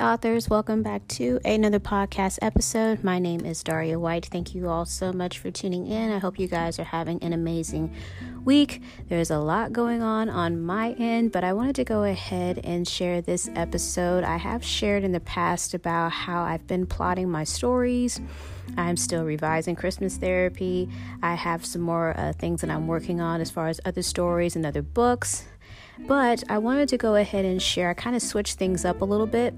authors. Welcome back to another podcast episode. My name is Daria White. Thank you all so much for tuning in. I hope you guys are having an amazing week. There's a lot going on on my end, but I wanted to go ahead and share this episode. I have shared in the past about how I've been plotting my stories. I'm still revising Christmas therapy. I have some more uh, things that I'm working on as far as other stories and other books. But I wanted to go ahead and share, I kind of switched things up a little bit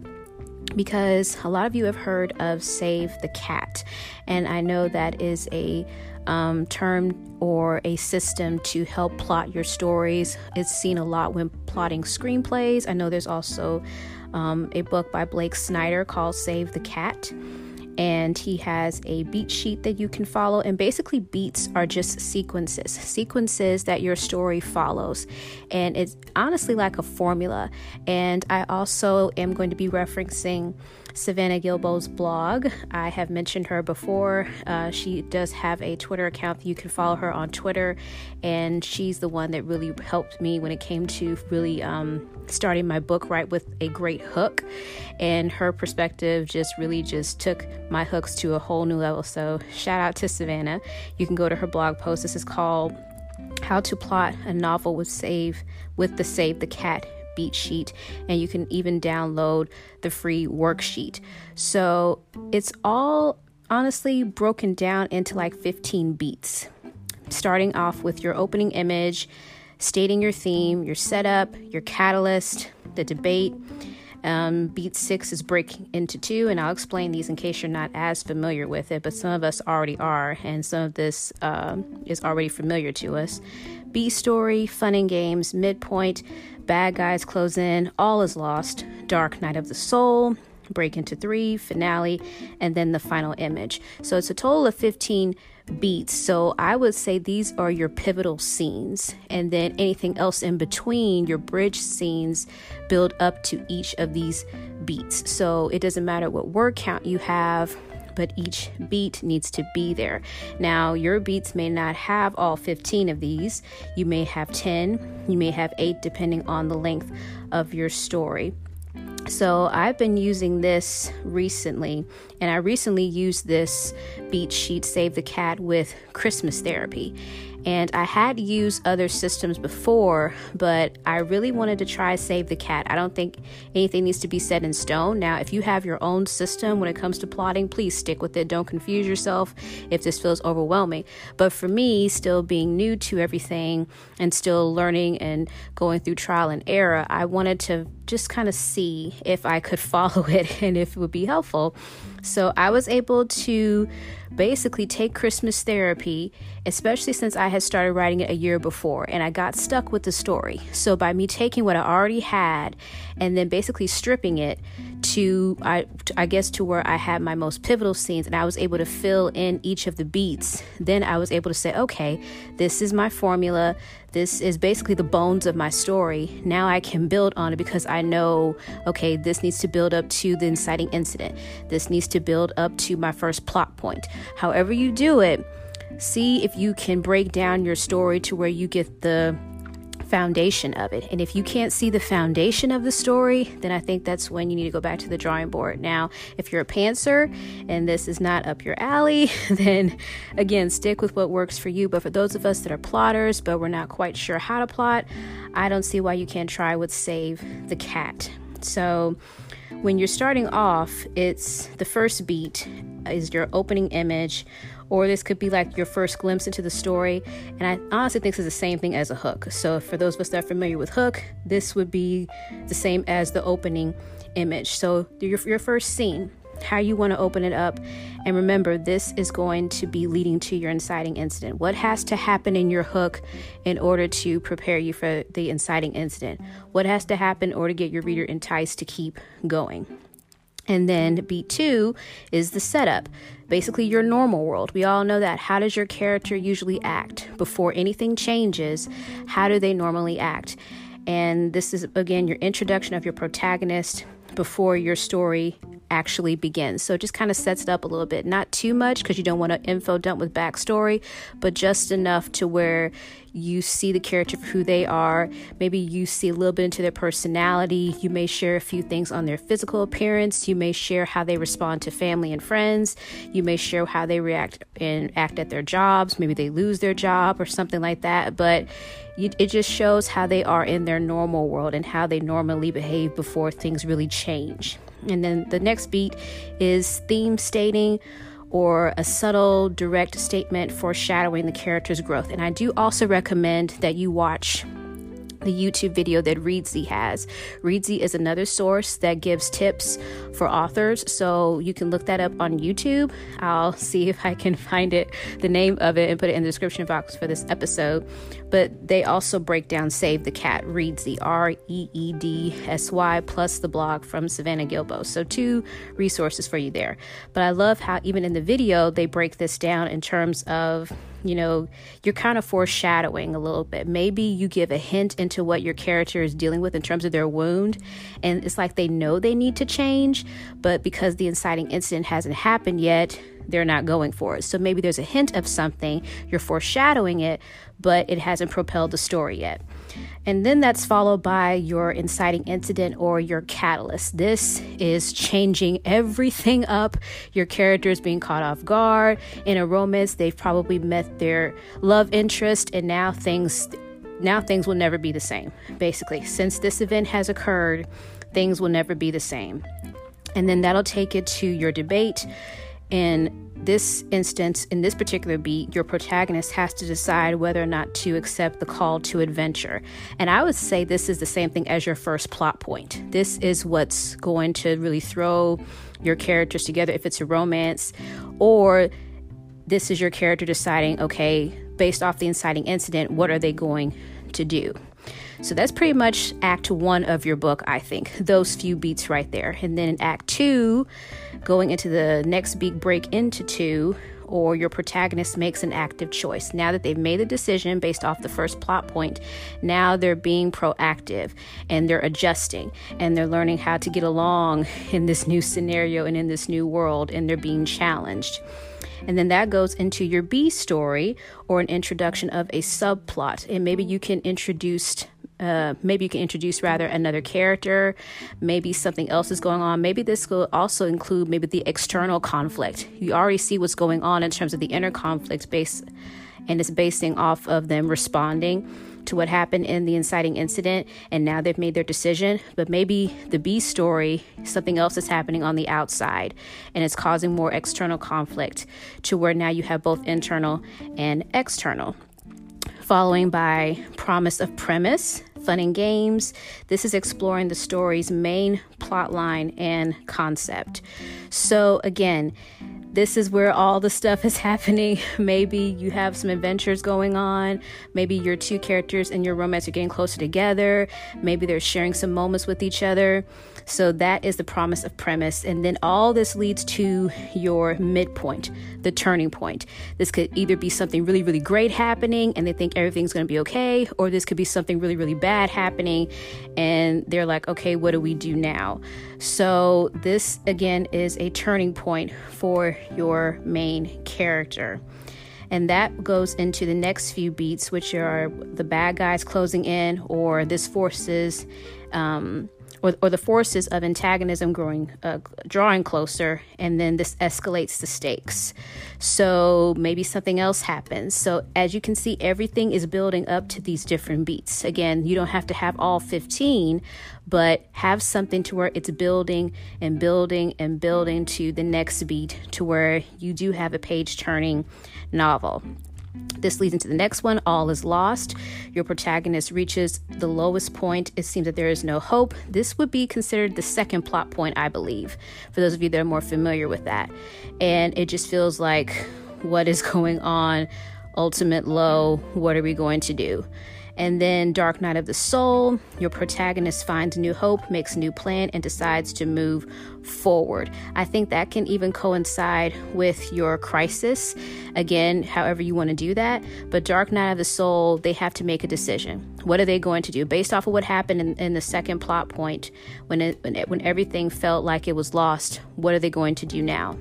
because a lot of you have heard of Save the Cat. And I know that is a um, term or a system to help plot your stories. It's seen a lot when plotting screenplays. I know there's also um, a book by Blake Snyder called Save the Cat and he has a beat sheet that you can follow. And basically, beats are just sequences, sequences that your story follows. And it's honestly like a formula. And I also am going to be referencing Savannah Gilbo's blog. I have mentioned her before. Uh, she does have a Twitter account. You can follow her on Twitter, and she's the one that really helped me when it came to really um, starting my book right with a great hook. And her perspective just really just took my hooks to a whole new level. So shout out to Savannah. You can go to her blog post. This is called how to plot a novel with save with the save the cat beat sheet and you can even download the free worksheet. So it's all honestly broken down into like 15 beats. Starting off with your opening image, stating your theme, your setup, your catalyst, the debate. Um, beat six is break into two, and I'll explain these in case you're not as familiar with it, but some of us already are, and some of this uh, is already familiar to us. B story, fun and games, midpoint, bad guys close in, all is lost, dark night of the soul, break into three, finale, and then the final image. So it's a total of 15 beats. So I would say these are your pivotal scenes. And then anything else in between, your bridge scenes, build up to each of these beats. So it doesn't matter what word count you have, but each beat needs to be there. Now, your beats may not have all 15 of these. You may have 10, you may have 8, depending on the length of your story. So, I've been using this recently, and I recently used this beat sheet Save the Cat with Christmas therapy. And I had used other systems before, but I really wanted to try Save the Cat. I don't think anything needs to be set in stone. Now, if you have your own system when it comes to plotting, please stick with it. Don't confuse yourself if this feels overwhelming. But for me, still being new to everything and still learning and going through trial and error, I wanted to just kind of see if I could follow it and if it would be helpful. So I was able to basically take Christmas therapy, especially since I had started writing it a year before and I got stuck with the story. So by me taking what I already had and then basically stripping it to I I guess to where I had my most pivotal scenes and I was able to fill in each of the beats, then I was able to say, okay, this is my formula. This is basically the bones of my story. Now I can build on it because I know, okay, this needs to build up to the inciting incident. This needs to build up to my first plot point. However, you do it, see if you can break down your story to where you get the foundation of it. And if you can't see the foundation of the story, then I think that's when you need to go back to the drawing board. Now, if you're a pantser and this is not up your alley, then again, stick with what works for you. But for those of us that are plotters, but we're not quite sure how to plot, I don't see why you can't try with Save the Cat. So, when you're starting off, it's the first beat is your opening image or this could be like your first glimpse into the story. And I honestly think it's the same thing as a hook. So, for those of us that are familiar with hook, this would be the same as the opening image. So, your, your first scene, how you want to open it up. And remember, this is going to be leading to your inciting incident. What has to happen in your hook in order to prepare you for the inciting incident? What has to happen in order to get your reader enticed to keep going? And then B2 is the setup, basically your normal world. We all know that. How does your character usually act? Before anything changes, how do they normally act? And this is, again, your introduction of your protagonist before your story actually begins. So it just kind of sets it up a little bit. Not too much because you don't want to info dump with backstory, but just enough to where you see the character for who they are. Maybe you see a little bit into their personality. You may share a few things on their physical appearance. You may share how they respond to family and friends. You may share how they react and act at their jobs. Maybe they lose their job or something like that. But it just shows how they are in their normal world and how they normally behave before things really change. And then the next beat is theme stating or a subtle, direct statement foreshadowing the character's growth. And I do also recommend that you watch the YouTube video that Reedsy has. Reedsy is another source that gives tips for authors, so you can look that up on YouTube. I'll see if I can find it, the name of it, and put it in the description box for this episode. But they also break down Save the Cat, Reedsy, R E E D S Y, plus the blog from Savannah Gilbo. So, two resources for you there. But I love how, even in the video, they break this down in terms of you know, you're kind of foreshadowing a little bit. Maybe you give a hint into what your character is dealing with in terms of their wound, and it's like they know they need to change, but because the inciting incident hasn't happened yet, they're not going for it. So maybe there's a hint of something, you're foreshadowing it, but it hasn't propelled the story yet. And then that's followed by your inciting incident or your catalyst. This is changing everything up. Your character is being caught off guard. In a romance, they've probably met their love interest, and now things now things will never be the same. Basically, since this event has occurred, things will never be the same. And then that'll take it to your debate in this instance, in this particular beat, your protagonist has to decide whether or not to accept the call to adventure. And I would say this is the same thing as your first plot point. This is what's going to really throw your characters together if it's a romance, or this is your character deciding, okay, based off the inciting incident, what are they going to do? So that's pretty much act one of your book, I think. Those few beats right there. And then in act two, going into the next beat break into two, or your protagonist makes an active choice. Now that they've made a decision based off the first plot point, now they're being proactive and they're adjusting and they're learning how to get along in this new scenario and in this new world and they're being challenged. And then that goes into your B story or an introduction of a subplot. And maybe you can introduce uh, maybe you can introduce rather another character. Maybe something else is going on. Maybe this will also include maybe the external conflict. You already see what's going on in terms of the inner conflict base, and it's basing off of them responding to what happened in the inciting incident and now they've made their decision but maybe the b story something else is happening on the outside and it's causing more external conflict to where now you have both internal and external following by promise of premise fun and games. This is exploring the story's main plot line and concept. So, again, this is where all the stuff is happening. Maybe you have some adventures going on. Maybe your two characters in your romance are getting closer together. Maybe they're sharing some moments with each other. So that is the promise of premise. And then all this leads to your midpoint, the turning point. This could either be something really, really great happening and they think everything's going to be okay, or this could be something really, really bad happening and they're like, okay, what do we do now? So this again is a turning point for your main character. And that goes into the next few beats, which are the bad guys closing in, or this forces um, or, or the forces of antagonism growing, uh, drawing closer, and then this escalates the stakes. So maybe something else happens. So as you can see, everything is building up to these different beats. Again, you don't have to have all 15, but have something to where it's building and building and building to the next beat to where you do have a page turning novel. This leads into the next one All is Lost. Your protagonist reaches the lowest point. It seems that there is no hope. This would be considered the second plot point, I believe, for those of you that are more familiar with that. And it just feels like what is going on? Ultimate low. What are we going to do? And then Dark Night of the Soul, your protagonist finds new hope, makes a new plan, and decides to move forward. I think that can even coincide with your crisis. Again, however you want to do that. But Dark Night of the Soul, they have to make a decision. What are they going to do based off of what happened in, in the second plot point when it, when, it, when everything felt like it was lost? What are they going to do now?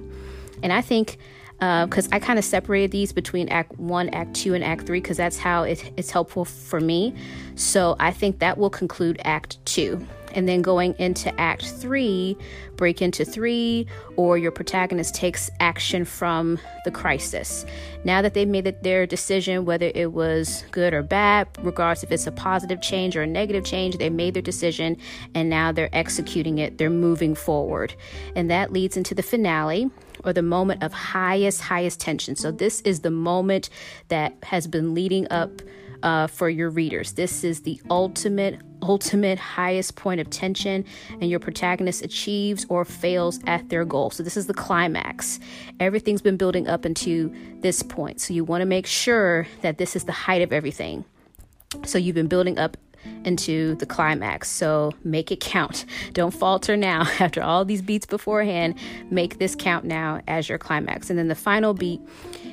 And I think because uh, I kind of separated these between Act One, Act Two, and Act Three because that's how it, it's helpful for me. So I think that will conclude Act Two. And then going into Act Three, break into three, or your protagonist takes action from the crisis. Now that they've made their decision, whether it was good or bad, regardless if it's a positive change or a negative change, they made their decision and now they're executing it, they're moving forward. And that leads into the finale or the moment of highest, highest tension. So, this is the moment that has been leading up uh, for your readers. This is the ultimate, ultimate highest point of tension, and your protagonist achieves or fails at their goal. So, this is the climax. Everything's been building up into this point. So, you want to make sure that this is the height of everything. So, you've been building up into the climax. So make it count. Don't falter now. After all these beats beforehand, make this count now as your climax. And then the final beat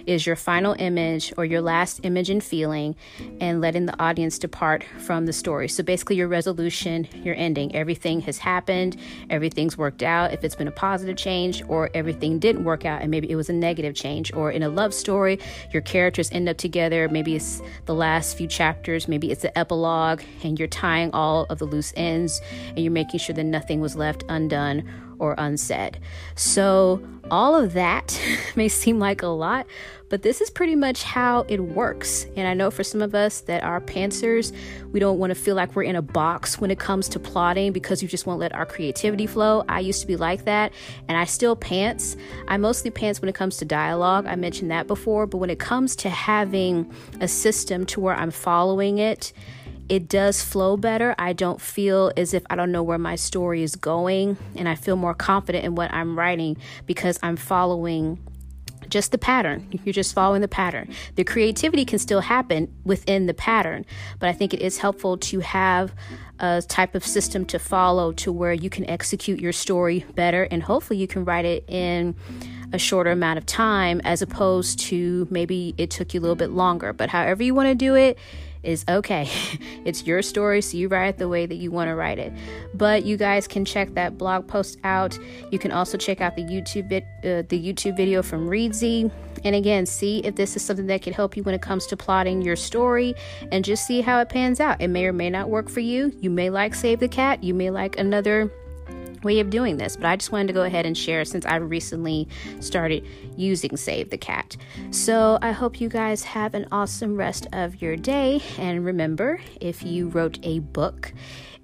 is your final image or your last image and feeling, and letting the audience depart from the story. So basically, your resolution, your ending. Everything has happened, everything's worked out. If it's been a positive change, or everything didn't work out and maybe it was a negative change, or in a love story, your characters end up together. Maybe it's the last few chapters, maybe it's the epilogue, and you're tying all of the loose ends and you're making sure that nothing was left undone or unsaid. So, all of that may seem like a lot, but this is pretty much how it works. And I know for some of us that are pantsers, we don't want to feel like we're in a box when it comes to plotting because you just won't let our creativity flow. I used to be like that, and I still pants. I mostly pants when it comes to dialogue. I mentioned that before, but when it comes to having a system to where I'm following it, it does flow better. I don't feel as if I don't know where my story is going, and I feel more confident in what I'm writing because I'm following just the pattern. You're just following the pattern. The creativity can still happen within the pattern, but I think it is helpful to have a type of system to follow to where you can execute your story better and hopefully you can write it in a shorter amount of time as opposed to maybe it took you a little bit longer. But however you want to do it, is okay. it's your story, so you write it the way that you want to write it. But you guys can check that blog post out. You can also check out the YouTube uh, the YouTube video from Reedsy. And again, see if this is something that could help you when it comes to plotting your story and just see how it pans out. It may or may not work for you. You may like Save the Cat, you may like another way of doing this, but I just wanted to go ahead and share since I recently started using Save the Cat. So I hope you guys have an awesome rest of your day. And remember, if you wrote a book,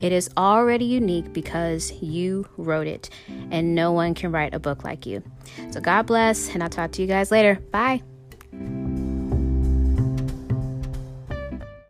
it is already unique because you wrote it, and no one can write a book like you. So God bless, and I'll talk to you guys later. Bye.